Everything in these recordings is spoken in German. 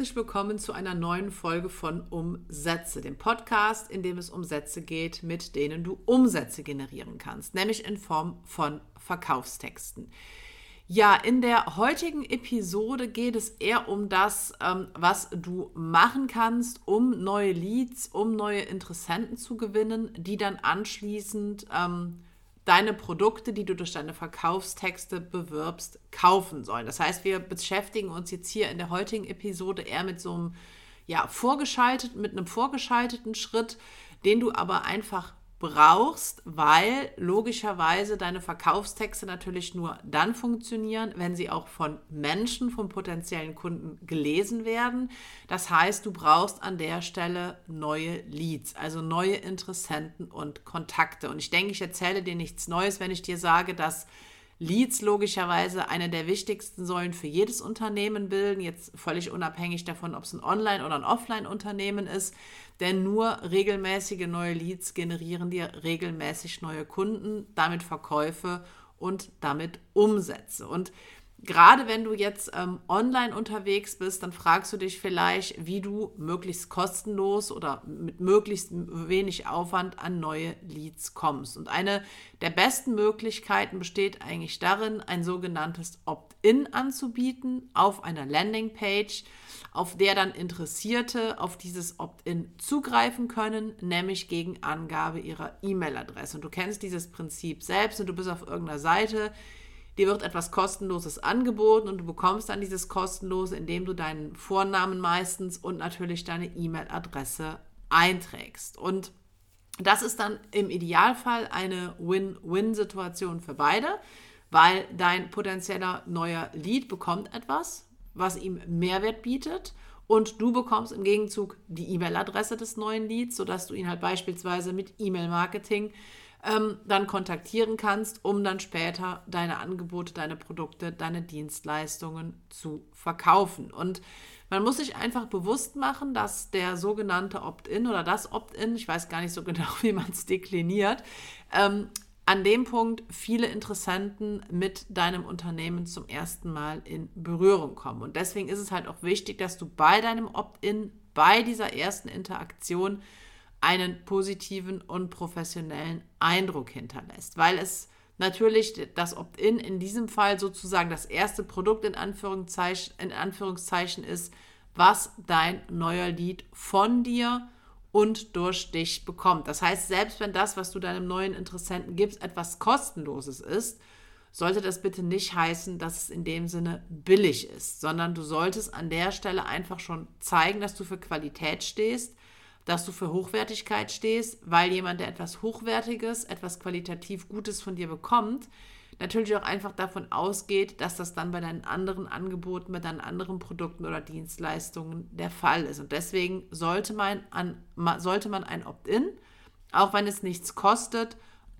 herzlich willkommen zu einer neuen Folge von Umsätze, dem Podcast, in dem es um Sätze geht, mit denen du Umsätze generieren kannst, nämlich in Form von Verkaufstexten. Ja, in der heutigen Episode geht es eher um das, ähm, was du machen kannst, um neue Leads, um neue Interessenten zu gewinnen, die dann anschließend ähm, deine Produkte, die du durch deine Verkaufstexte bewirbst, kaufen sollen. Das heißt, wir beschäftigen uns jetzt hier in der heutigen Episode eher mit so einem ja, vorgeschaltet, mit einem vorgeschalteten Schritt, den du aber einfach brauchst, weil logischerweise deine Verkaufstexte natürlich nur dann funktionieren, wenn sie auch von Menschen, von potenziellen Kunden gelesen werden. Das heißt, du brauchst an der Stelle neue Leads, also neue Interessenten und Kontakte. Und ich denke, ich erzähle dir nichts Neues, wenn ich dir sage, dass Leads logischerweise eine der wichtigsten Säulen für jedes Unternehmen bilden, jetzt völlig unabhängig davon, ob es ein Online- oder ein Offline-Unternehmen ist. Denn nur regelmäßige neue Leads generieren dir regelmäßig neue Kunden, damit Verkäufe und damit Umsätze. Und Gerade wenn du jetzt ähm, online unterwegs bist, dann fragst du dich vielleicht, wie du möglichst kostenlos oder mit möglichst wenig Aufwand an neue Leads kommst. Und eine der besten Möglichkeiten besteht eigentlich darin, ein sogenanntes Opt-in anzubieten auf einer Landingpage, auf der dann Interessierte auf dieses Opt-in zugreifen können, nämlich gegen Angabe ihrer E-Mail-Adresse. Und du kennst dieses Prinzip selbst und du bist auf irgendeiner Seite, dir wird etwas Kostenloses angeboten und du bekommst dann dieses Kostenlose, indem du deinen Vornamen meistens und natürlich deine E-Mail-Adresse einträgst. Und das ist dann im Idealfall eine Win-Win-Situation für beide, weil dein potenzieller neuer Lead bekommt etwas, was ihm Mehrwert bietet und du bekommst im Gegenzug die E-Mail-Adresse des neuen Leads, sodass du ihn halt beispielsweise mit E-Mail-Marketing ähm, dann kontaktieren kannst, um dann später deine Angebote, deine Produkte, deine Dienstleistungen zu verkaufen. Und man muss sich einfach bewusst machen, dass der sogenannte Opt-in oder das Opt-in, ich weiß gar nicht so genau, wie man es dekliniert, ähm, an dem Punkt viele Interessenten mit deinem Unternehmen zum ersten Mal in Berührung kommen. Und deswegen ist es halt auch wichtig, dass du bei deinem Opt-in, bei dieser ersten Interaktion einen positiven und professionellen Eindruck hinterlässt, weil es natürlich das Opt-in in diesem Fall sozusagen das erste Produkt in Anführungszeichen, in Anführungszeichen ist, was dein neuer Lied von dir und durch dich bekommt. Das heißt, selbst wenn das, was du deinem neuen Interessenten gibst, etwas kostenloses ist, sollte das bitte nicht heißen, dass es in dem Sinne billig ist, sondern du solltest an der Stelle einfach schon zeigen, dass du für Qualität stehst, dass du für Hochwertigkeit stehst, weil jemand, der etwas Hochwertiges, etwas qualitativ Gutes von dir bekommt, natürlich auch einfach davon ausgeht, dass das dann bei deinen anderen Angeboten, bei deinen anderen Produkten oder Dienstleistungen der Fall ist. Und deswegen sollte man, an, sollte man ein Opt-in, auch wenn es nichts kostet,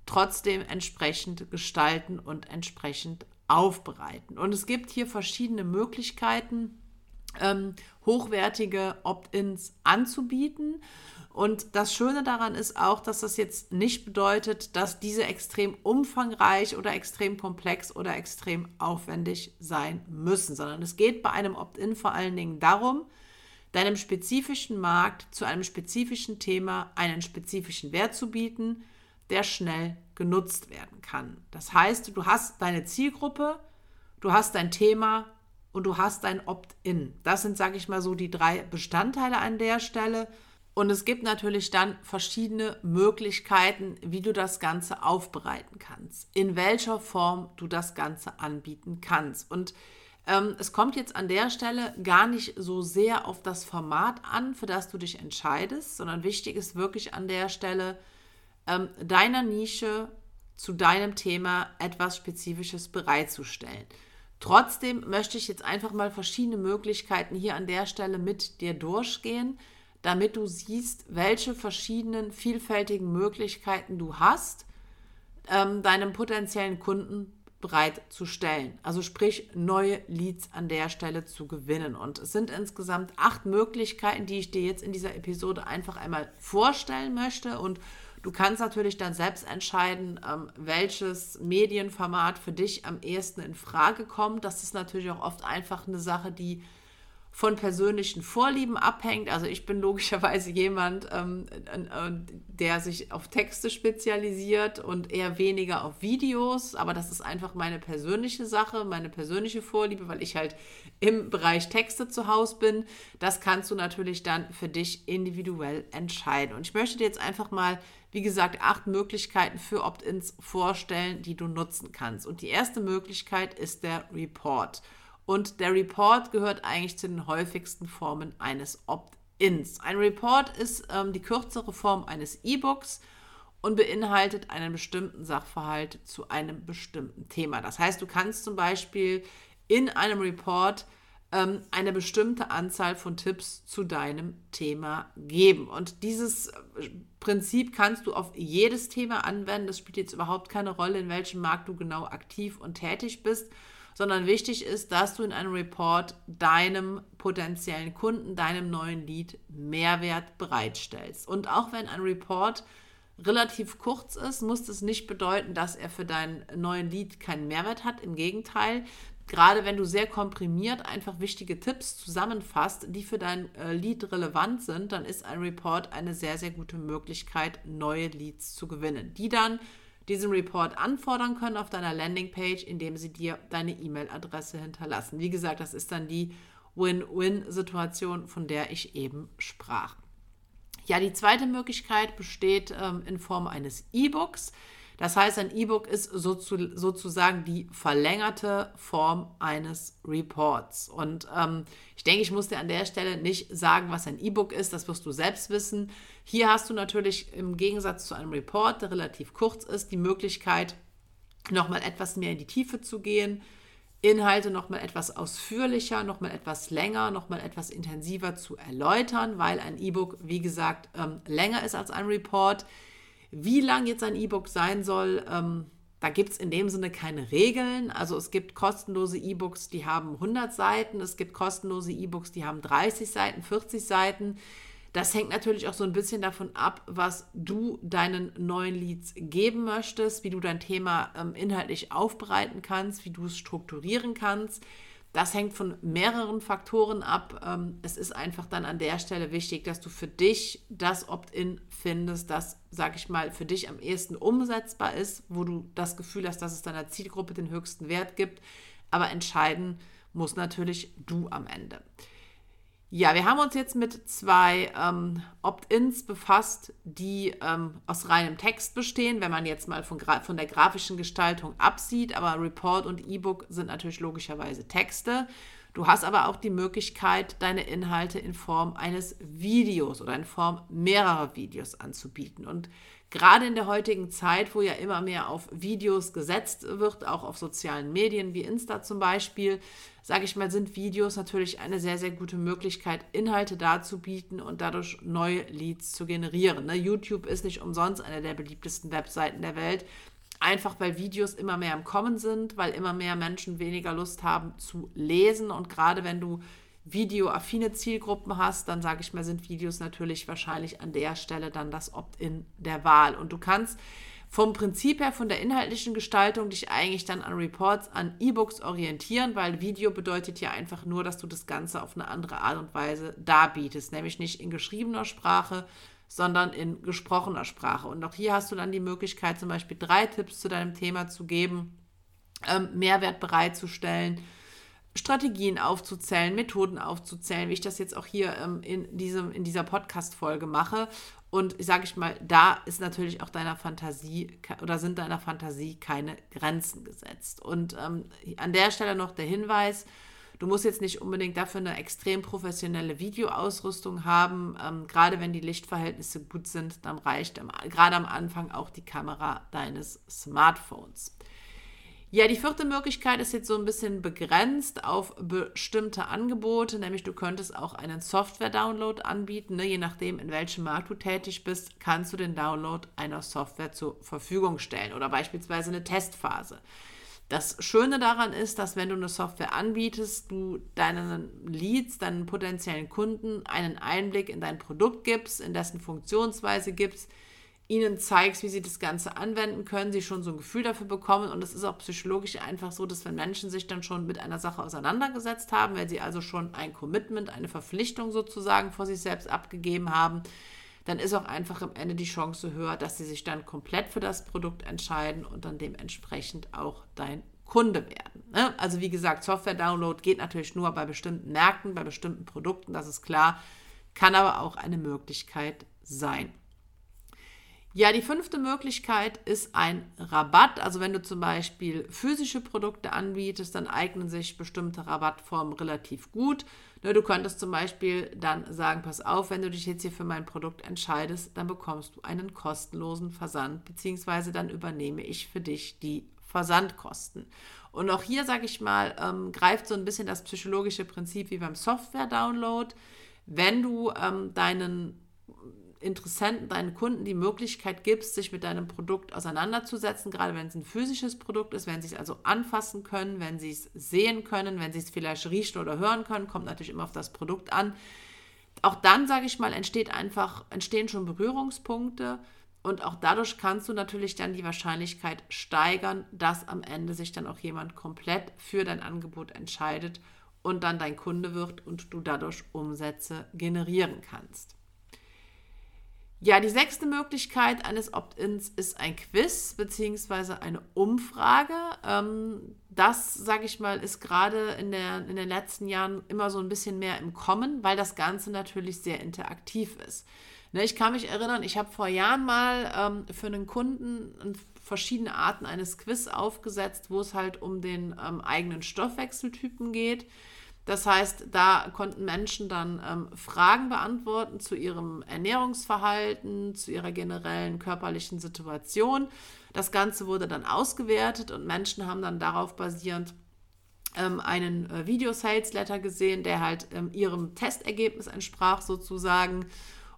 trotzdem entsprechend gestalten und entsprechend aufbereiten. Und es gibt hier verschiedene Möglichkeiten, ähm, hochwertige Opt-ins anzubieten. Und das Schöne daran ist auch, dass das jetzt nicht bedeutet, dass diese extrem umfangreich oder extrem komplex oder extrem aufwendig sein müssen, sondern es geht bei einem Opt-in vor allen Dingen darum, deinem spezifischen Markt zu einem spezifischen Thema einen spezifischen Wert zu bieten, der schnell genutzt werden kann. Das heißt, du hast deine Zielgruppe, du hast dein Thema und du hast ein Opt-in. Das sind, sage ich mal, so die drei Bestandteile an der Stelle. Und es gibt natürlich dann verschiedene Möglichkeiten, wie du das Ganze aufbereiten kannst, in welcher Form du das Ganze anbieten kannst. Und ähm, es kommt jetzt an der Stelle gar nicht so sehr auf das Format an, für das du dich entscheidest, sondern wichtig ist wirklich an der Stelle, ähm, deiner Nische zu deinem Thema etwas Spezifisches bereitzustellen. Trotzdem möchte ich jetzt einfach mal verschiedene Möglichkeiten hier an der Stelle mit dir durchgehen, damit du siehst, welche verschiedenen vielfältigen Möglichkeiten du hast, ähm, deinem potenziellen Kunden bereitzustellen. Also sprich, neue Leads an der Stelle zu gewinnen. Und es sind insgesamt acht Möglichkeiten, die ich dir jetzt in dieser Episode einfach einmal vorstellen möchte. Und Du kannst natürlich dann selbst entscheiden, ähm, welches Medienformat für dich am ehesten in Frage kommt. Das ist natürlich auch oft einfach eine Sache, die von persönlichen Vorlieben abhängt. Also ich bin logischerweise jemand, ähm, der sich auf Texte spezialisiert und eher weniger auf Videos. Aber das ist einfach meine persönliche Sache, meine persönliche Vorliebe, weil ich halt im Bereich Texte zu Hause bin. Das kannst du natürlich dann für dich individuell entscheiden. Und ich möchte dir jetzt einfach mal, wie gesagt, acht Möglichkeiten für Opt-ins vorstellen, die du nutzen kannst. Und die erste Möglichkeit ist der Report. Und der Report gehört eigentlich zu den häufigsten Formen eines Opt-ins. Ein Report ist ähm, die kürzere Form eines E-Books und beinhaltet einen bestimmten Sachverhalt zu einem bestimmten Thema. Das heißt, du kannst zum Beispiel in einem Report ähm, eine bestimmte Anzahl von Tipps zu deinem Thema geben. Und dieses äh, Prinzip kannst du auf jedes Thema anwenden. Das spielt jetzt überhaupt keine Rolle, in welchem Markt du genau aktiv und tätig bist sondern wichtig ist, dass du in einem Report deinem potenziellen Kunden, deinem neuen Lead Mehrwert bereitstellst. Und auch wenn ein Report relativ kurz ist, muss das nicht bedeuten, dass er für deinen neuen Lead keinen Mehrwert hat. Im Gegenteil, gerade wenn du sehr komprimiert einfach wichtige Tipps zusammenfasst, die für dein äh, Lead relevant sind, dann ist ein Report eine sehr, sehr gute Möglichkeit, neue Leads zu gewinnen, die dann diesen Report anfordern können auf deiner Landingpage, indem sie dir deine E-Mail-Adresse hinterlassen. Wie gesagt, das ist dann die Win-Win-Situation, von der ich eben sprach. Ja, die zweite Möglichkeit besteht ähm, in Form eines E-Books. Das heißt, ein E-Book ist sozusagen die verlängerte Form eines Reports. Und ähm, ich denke, ich muss dir an der Stelle nicht sagen, was ein E-Book ist, das wirst du selbst wissen. Hier hast du natürlich im Gegensatz zu einem Report, der relativ kurz ist, die Möglichkeit, nochmal etwas mehr in die Tiefe zu gehen, Inhalte nochmal etwas ausführlicher, nochmal etwas länger, nochmal etwas intensiver zu erläutern, weil ein E-Book, wie gesagt, ähm, länger ist als ein Report. Wie lang jetzt ein E-Book sein soll, ähm, da gibt es in dem Sinne keine Regeln. Also es gibt kostenlose E-Books, die haben 100 Seiten, es gibt kostenlose E-Books, die haben 30 Seiten, 40 Seiten. Das hängt natürlich auch so ein bisschen davon ab, was du deinen neuen Leads geben möchtest, wie du dein Thema ähm, inhaltlich aufbereiten kannst, wie du es strukturieren kannst. Das hängt von mehreren Faktoren ab. Ähm, es ist einfach dann an der Stelle wichtig, dass du für dich das Opt-in findest, das, sag ich mal, für dich am ehesten umsetzbar ist, wo du das Gefühl hast, dass es deiner Zielgruppe den höchsten Wert gibt. Aber entscheiden muss natürlich du am Ende. Ja, wir haben uns jetzt mit zwei ähm, Opt-ins befasst, die ähm, aus reinem Text bestehen, wenn man jetzt mal von, von der grafischen Gestaltung absieht. Aber Report und E-Book sind natürlich logischerweise Texte. Du hast aber auch die Möglichkeit, deine Inhalte in Form eines Videos oder in Form mehrerer Videos anzubieten. Und gerade in der heutigen Zeit, wo ja immer mehr auf Videos gesetzt wird, auch auf sozialen Medien wie Insta zum Beispiel, sage ich mal, sind Videos natürlich eine sehr, sehr gute Möglichkeit, Inhalte darzubieten und dadurch neue Leads zu generieren. Ne? YouTube ist nicht umsonst eine der beliebtesten Webseiten der Welt. Einfach weil Videos immer mehr im Kommen sind, weil immer mehr Menschen weniger Lust haben zu lesen. Und gerade wenn du videoaffine Zielgruppen hast, dann sage ich mal, sind Videos natürlich wahrscheinlich an der Stelle dann das Opt-in der Wahl. Und du kannst vom Prinzip her, von der inhaltlichen Gestaltung dich eigentlich dann an Reports, an E-Books orientieren, weil Video bedeutet ja einfach nur, dass du das Ganze auf eine andere Art und Weise darbietest, nämlich nicht in geschriebener Sprache, sondern in gesprochener Sprache. Und auch hier hast du dann die Möglichkeit, zum Beispiel drei Tipps zu deinem Thema zu geben, ähm, Mehrwert bereitzustellen, Strategien aufzuzählen, Methoden aufzuzählen, wie ich das jetzt auch hier ähm, in, diesem, in dieser Podcast-Folge mache. Und sage ich mal, da ist natürlich auch deiner Fantasie oder sind deiner Fantasie keine Grenzen gesetzt. Und ähm, an der Stelle noch der Hinweis, Du musst jetzt nicht unbedingt dafür eine extrem professionelle Videoausrüstung haben. Ähm, gerade wenn die Lichtverhältnisse gut sind, dann reicht gerade am Anfang auch die Kamera deines Smartphones. Ja, die vierte Möglichkeit ist jetzt so ein bisschen begrenzt auf bestimmte Angebote, nämlich du könntest auch einen Software-Download anbieten. Ne? Je nachdem, in welchem Markt du tätig bist, kannst du den Download einer Software zur Verfügung stellen oder beispielsweise eine Testphase. Das Schöne daran ist, dass wenn du eine Software anbietest, du deinen Leads, deinen potenziellen Kunden einen Einblick in dein Produkt gibst, in dessen Funktionsweise gibst, ihnen zeigst, wie sie das Ganze anwenden können, sie schon so ein Gefühl dafür bekommen. Und es ist auch psychologisch einfach so, dass wenn Menschen sich dann schon mit einer Sache auseinandergesetzt haben, wenn sie also schon ein Commitment, eine Verpflichtung sozusagen vor sich selbst abgegeben haben, dann ist auch einfach am Ende die Chance höher, dass sie sich dann komplett für das Produkt entscheiden und dann dementsprechend auch dein Kunde werden. Ne? Also wie gesagt, Software-Download geht natürlich nur bei bestimmten Märkten, bei bestimmten Produkten, das ist klar, kann aber auch eine Möglichkeit sein. Ja, die fünfte Möglichkeit ist ein Rabatt. Also wenn du zum Beispiel physische Produkte anbietest, dann eignen sich bestimmte Rabattformen relativ gut. Ne, du könntest zum Beispiel dann sagen, pass auf, wenn du dich jetzt hier für mein Produkt entscheidest, dann bekommst du einen kostenlosen Versand, beziehungsweise dann übernehme ich für dich die Versandkosten. Und auch hier, sage ich mal, ähm, greift so ein bisschen das psychologische Prinzip wie beim Software-Download. Wenn du ähm, deinen Interessenten, deinen Kunden die Möglichkeit gibst, sich mit deinem Produkt auseinanderzusetzen, gerade wenn es ein physisches Produkt ist, wenn sie es also anfassen können, wenn sie es sehen können, wenn sie es vielleicht riechen oder hören können, kommt natürlich immer auf das Produkt an. Auch dann, sage ich mal, entsteht einfach, entstehen schon Berührungspunkte und auch dadurch kannst du natürlich dann die Wahrscheinlichkeit steigern, dass am Ende sich dann auch jemand komplett für dein Angebot entscheidet und dann dein Kunde wird und du dadurch Umsätze generieren kannst. Ja, die sechste Möglichkeit eines Opt-ins ist ein Quiz bzw. eine Umfrage. Ähm, das, sage ich mal, ist gerade in, in den letzten Jahren immer so ein bisschen mehr im Kommen, weil das Ganze natürlich sehr interaktiv ist. Ne, ich kann mich erinnern, ich habe vor Jahren mal ähm, für einen Kunden verschiedene Arten eines Quiz aufgesetzt, wo es halt um den ähm, eigenen Stoffwechseltypen geht. Das heißt, da konnten Menschen dann ähm, Fragen beantworten zu ihrem Ernährungsverhalten, zu ihrer generellen körperlichen Situation. Das Ganze wurde dann ausgewertet und Menschen haben dann darauf basierend ähm, einen äh, Video-Sales-Letter gesehen, der halt ähm, ihrem Testergebnis entsprach sozusagen.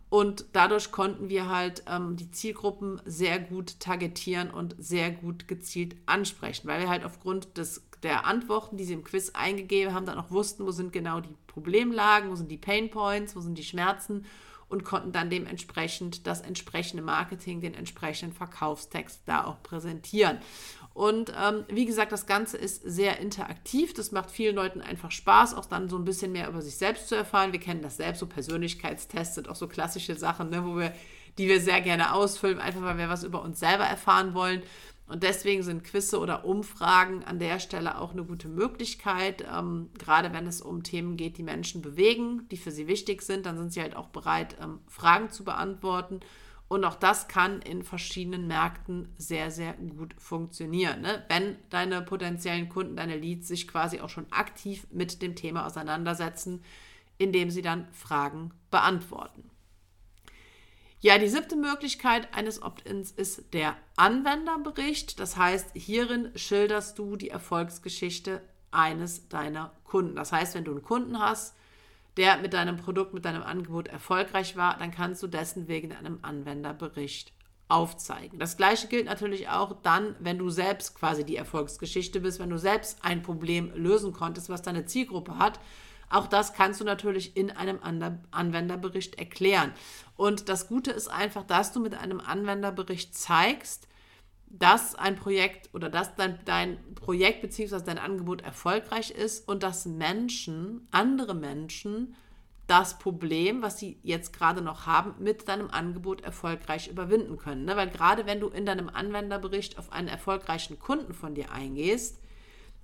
Und dadurch konnten wir halt ähm, die Zielgruppen sehr gut targetieren und sehr gut gezielt ansprechen, weil wir halt aufgrund des der Antworten, die sie im Quiz eingegeben haben, dann auch wussten, wo sind genau die Problemlagen, wo sind die Pain Points, wo sind die Schmerzen und konnten dann dementsprechend das entsprechende Marketing, den entsprechenden Verkaufstext da auch präsentieren. Und ähm, wie gesagt, das Ganze ist sehr interaktiv. Das macht vielen Leuten einfach Spaß, auch dann so ein bisschen mehr über sich selbst zu erfahren. Wir kennen das selbst, so Persönlichkeitstests sind auch so klassische Sachen, ne, wo wir, die wir sehr gerne ausfüllen, einfach weil wir was über uns selber erfahren wollen. Und deswegen sind Quizze oder Umfragen an der Stelle auch eine gute Möglichkeit. Ähm, gerade wenn es um Themen geht, die Menschen bewegen, die für sie wichtig sind, dann sind sie halt auch bereit, ähm, Fragen zu beantworten. Und auch das kann in verschiedenen Märkten sehr, sehr gut funktionieren. Ne? Wenn deine potenziellen Kunden, deine Leads sich quasi auch schon aktiv mit dem Thema auseinandersetzen, indem sie dann Fragen beantworten. Ja, die siebte Möglichkeit eines Opt-ins ist der Anwenderbericht. Das heißt, hierin schilderst du die Erfolgsgeschichte eines deiner Kunden. Das heißt, wenn du einen Kunden hast, der mit deinem Produkt, mit deinem Angebot erfolgreich war, dann kannst du dessen wegen einem Anwenderbericht aufzeigen. Das gleiche gilt natürlich auch dann, wenn du selbst quasi die Erfolgsgeschichte bist, wenn du selbst ein Problem lösen konntest, was deine Zielgruppe hat auch das kannst du natürlich in einem Anwenderbericht erklären. Und das Gute ist einfach, dass du mit einem Anwenderbericht zeigst, dass ein Projekt oder dass dein, dein Projekt bzw. dein Angebot erfolgreich ist und dass Menschen, andere Menschen, das Problem, was sie jetzt gerade noch haben, mit deinem Angebot erfolgreich überwinden können. Ne? Weil gerade wenn du in deinem Anwenderbericht auf einen erfolgreichen Kunden von dir eingehst,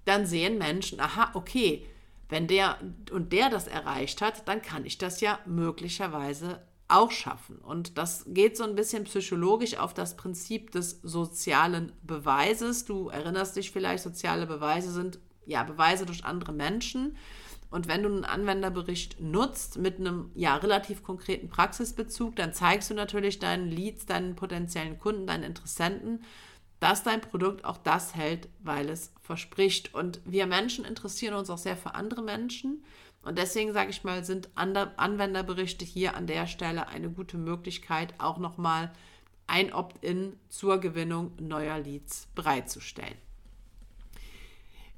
dann sehen Menschen, aha, okay, wenn der und der das erreicht hat, dann kann ich das ja möglicherweise auch schaffen. Und das geht so ein bisschen psychologisch auf das Prinzip des sozialen Beweises. Du erinnerst dich vielleicht, soziale Beweise sind ja Beweise durch andere Menschen. Und wenn du einen Anwenderbericht nutzt mit einem ja relativ konkreten Praxisbezug, dann zeigst du natürlich deinen Leads, deinen potenziellen Kunden, deinen Interessenten, dass dein Produkt auch das hält, weil es verspricht. Und wir Menschen interessieren uns auch sehr für andere Menschen. Und deswegen sage ich mal, sind Anwenderberichte hier an der Stelle eine gute Möglichkeit, auch nochmal ein Opt-in zur Gewinnung neuer Leads bereitzustellen.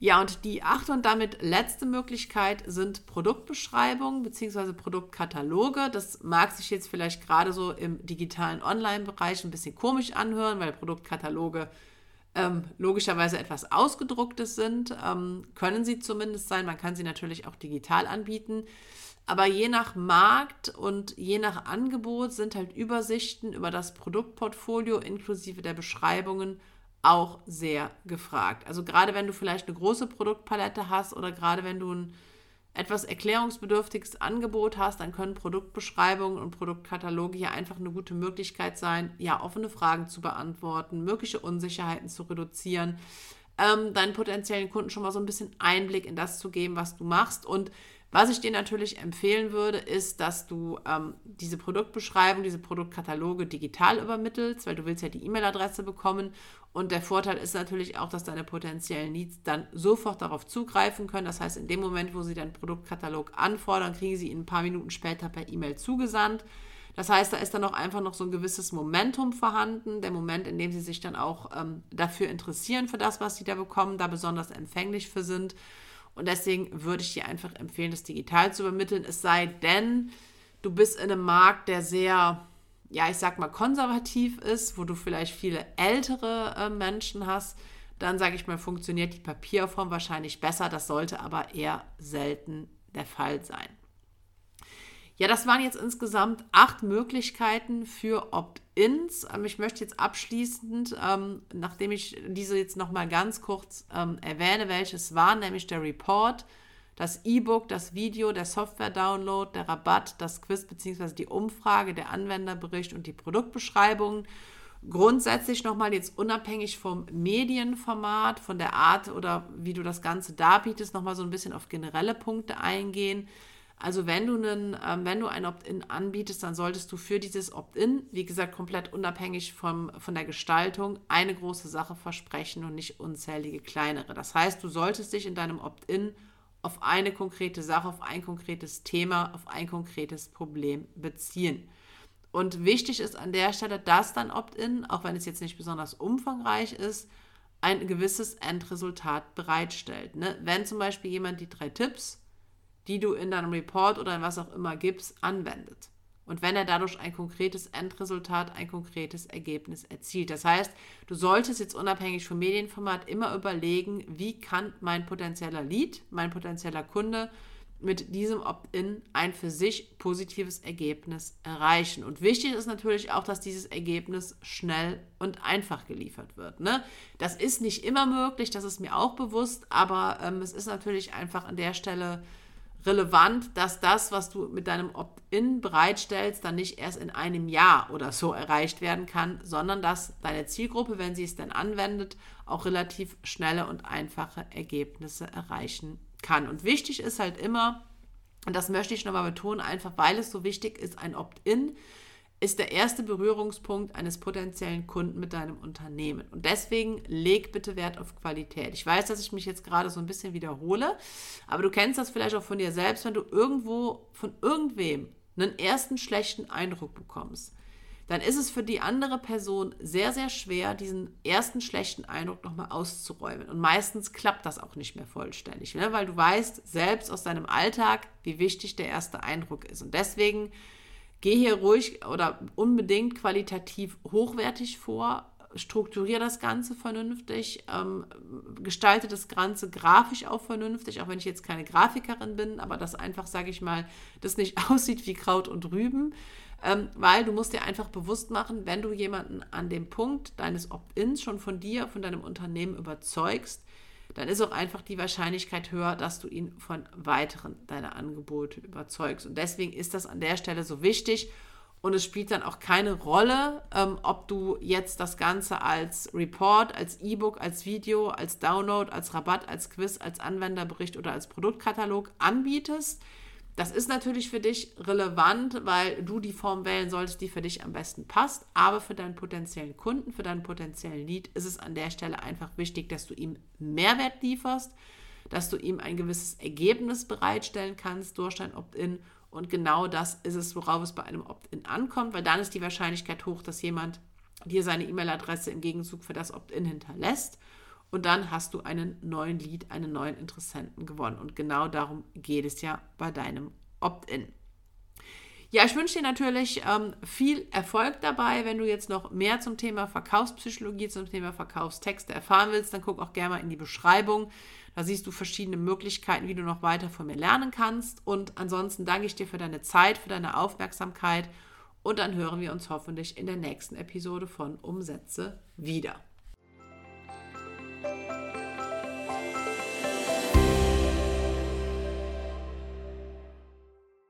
Ja, und die achte und damit letzte Möglichkeit sind Produktbeschreibungen bzw. Produktkataloge. Das mag sich jetzt vielleicht gerade so im digitalen Online-Bereich ein bisschen komisch anhören, weil Produktkataloge ähm, logischerweise etwas Ausgedrucktes sind. Ähm, können sie zumindest sein. Man kann sie natürlich auch digital anbieten. Aber je nach Markt und je nach Angebot sind halt Übersichten über das Produktportfolio inklusive der Beschreibungen auch sehr gefragt. Also gerade wenn du vielleicht eine große Produktpalette hast oder gerade wenn du ein etwas erklärungsbedürftiges Angebot hast, dann können Produktbeschreibungen und Produktkataloge hier einfach eine gute Möglichkeit sein, ja, offene Fragen zu beantworten, mögliche Unsicherheiten zu reduzieren, ähm, deinen potenziellen Kunden schon mal so ein bisschen Einblick in das zu geben, was du machst und was ich dir natürlich empfehlen würde, ist, dass du ähm, diese Produktbeschreibung, diese Produktkataloge digital übermittelst, weil du willst ja die E-Mail-Adresse bekommen. Und der Vorteil ist natürlich auch, dass deine potenziellen Leads dann sofort darauf zugreifen können. Das heißt, in dem Moment, wo sie deinen Produktkatalog anfordern, kriegen sie ihn ein paar Minuten später per E-Mail zugesandt. Das heißt, da ist dann auch einfach noch so ein gewisses Momentum vorhanden, der Moment, in dem sie sich dann auch ähm, dafür interessieren, für das, was sie da bekommen, da besonders empfänglich für sind. Und deswegen würde ich dir einfach empfehlen, das digital zu übermitteln. Es sei denn, du bist in einem Markt, der sehr, ja, ich sag mal, konservativ ist, wo du vielleicht viele ältere äh, Menschen hast. Dann sage ich mal, funktioniert die Papierform wahrscheinlich besser. Das sollte aber eher selten der Fall sein. Ja, das waren jetzt insgesamt acht Möglichkeiten für Opt-ins. Ähm, ich möchte jetzt abschließend, ähm, nachdem ich diese jetzt nochmal ganz kurz ähm, erwähne, welches waren, nämlich der Report, das E-Book, das Video, der Software-Download, der Rabatt, das Quiz bzw. die Umfrage, der Anwenderbericht und die Produktbeschreibung. Grundsätzlich nochmal jetzt unabhängig vom Medienformat, von der Art oder wie du das Ganze darbietest, nochmal so ein bisschen auf generelle Punkte eingehen. Also wenn du, einen, ähm, wenn du ein Opt-in anbietest, dann solltest du für dieses Opt-in, wie gesagt, komplett unabhängig vom, von der Gestaltung, eine große Sache versprechen und nicht unzählige kleinere. Das heißt, du solltest dich in deinem Opt-in auf eine konkrete Sache, auf ein konkretes Thema, auf ein konkretes Problem beziehen. Und wichtig ist an der Stelle, dass dann Opt-in, auch wenn es jetzt nicht besonders umfangreich ist, ein gewisses Endresultat bereitstellt. Ne? Wenn zum Beispiel jemand die drei Tipps die du in deinem Report oder in was auch immer gibst, anwendet. Und wenn er dadurch ein konkretes Endresultat, ein konkretes Ergebnis erzielt. Das heißt, du solltest jetzt unabhängig vom Medienformat immer überlegen, wie kann mein potenzieller Lead, mein potenzieller Kunde mit diesem Opt-in ein für sich positives Ergebnis erreichen. Und wichtig ist natürlich auch, dass dieses Ergebnis schnell und einfach geliefert wird. Ne? Das ist nicht immer möglich, das ist mir auch bewusst, aber ähm, es ist natürlich einfach an der Stelle relevant, dass das, was du mit deinem Opt-in bereitstellst, dann nicht erst in einem Jahr oder so erreicht werden kann, sondern dass deine Zielgruppe, wenn sie es dann anwendet, auch relativ schnelle und einfache Ergebnisse erreichen kann. Und wichtig ist halt immer, und das möchte ich nochmal betonen, einfach weil es so wichtig ist, ein Opt-in ist der erste Berührungspunkt eines potenziellen Kunden mit deinem Unternehmen. Und deswegen leg bitte Wert auf Qualität. Ich weiß, dass ich mich jetzt gerade so ein bisschen wiederhole, aber du kennst das vielleicht auch von dir selbst, wenn du irgendwo von irgendwem einen ersten schlechten Eindruck bekommst. Dann ist es für die andere Person sehr, sehr schwer, diesen ersten schlechten Eindruck nochmal auszuräumen. Und meistens klappt das auch nicht mehr vollständig, ne? weil du weißt selbst aus deinem Alltag, wie wichtig der erste Eindruck ist. Und deswegen Geh hier ruhig oder unbedingt qualitativ hochwertig vor, strukturiere das Ganze vernünftig, ähm, gestalte das Ganze grafisch auch vernünftig, auch wenn ich jetzt keine Grafikerin bin, aber das einfach, sage ich mal, das nicht aussieht wie Kraut und Rüben, ähm, weil du musst dir einfach bewusst machen, wenn du jemanden an dem Punkt deines Opt-ins schon von dir, von deinem Unternehmen überzeugst, dann ist auch einfach die Wahrscheinlichkeit höher, dass du ihn von weiteren deiner Angebote überzeugst. Und deswegen ist das an der Stelle so wichtig. Und es spielt dann auch keine Rolle, ähm, ob du jetzt das Ganze als Report, als E-Book, als Video, als Download, als Rabatt, als Quiz, als Anwenderbericht oder als Produktkatalog anbietest. Das ist natürlich für dich relevant, weil du die Form wählen solltest, die für dich am besten passt. Aber für deinen potenziellen Kunden, für deinen potenziellen Lead ist es an der Stelle einfach wichtig, dass du ihm Mehrwert lieferst, dass du ihm ein gewisses Ergebnis bereitstellen kannst durch dein Opt-in. Und genau das ist es, worauf es bei einem Opt-in ankommt, weil dann ist die Wahrscheinlichkeit hoch, dass jemand dir seine E-Mail-Adresse im Gegenzug für das Opt-in hinterlässt. Und dann hast du einen neuen Lead, einen neuen Interessenten gewonnen. Und genau darum geht es ja bei deinem Opt-in. Ja, ich wünsche dir natürlich ähm, viel Erfolg dabei. Wenn du jetzt noch mehr zum Thema Verkaufspsychologie, zum Thema Verkaufstexte erfahren willst, dann guck auch gerne mal in die Beschreibung. Da siehst du verschiedene Möglichkeiten, wie du noch weiter von mir lernen kannst. Und ansonsten danke ich dir für deine Zeit, für deine Aufmerksamkeit. Und dann hören wir uns hoffentlich in der nächsten Episode von Umsätze wieder.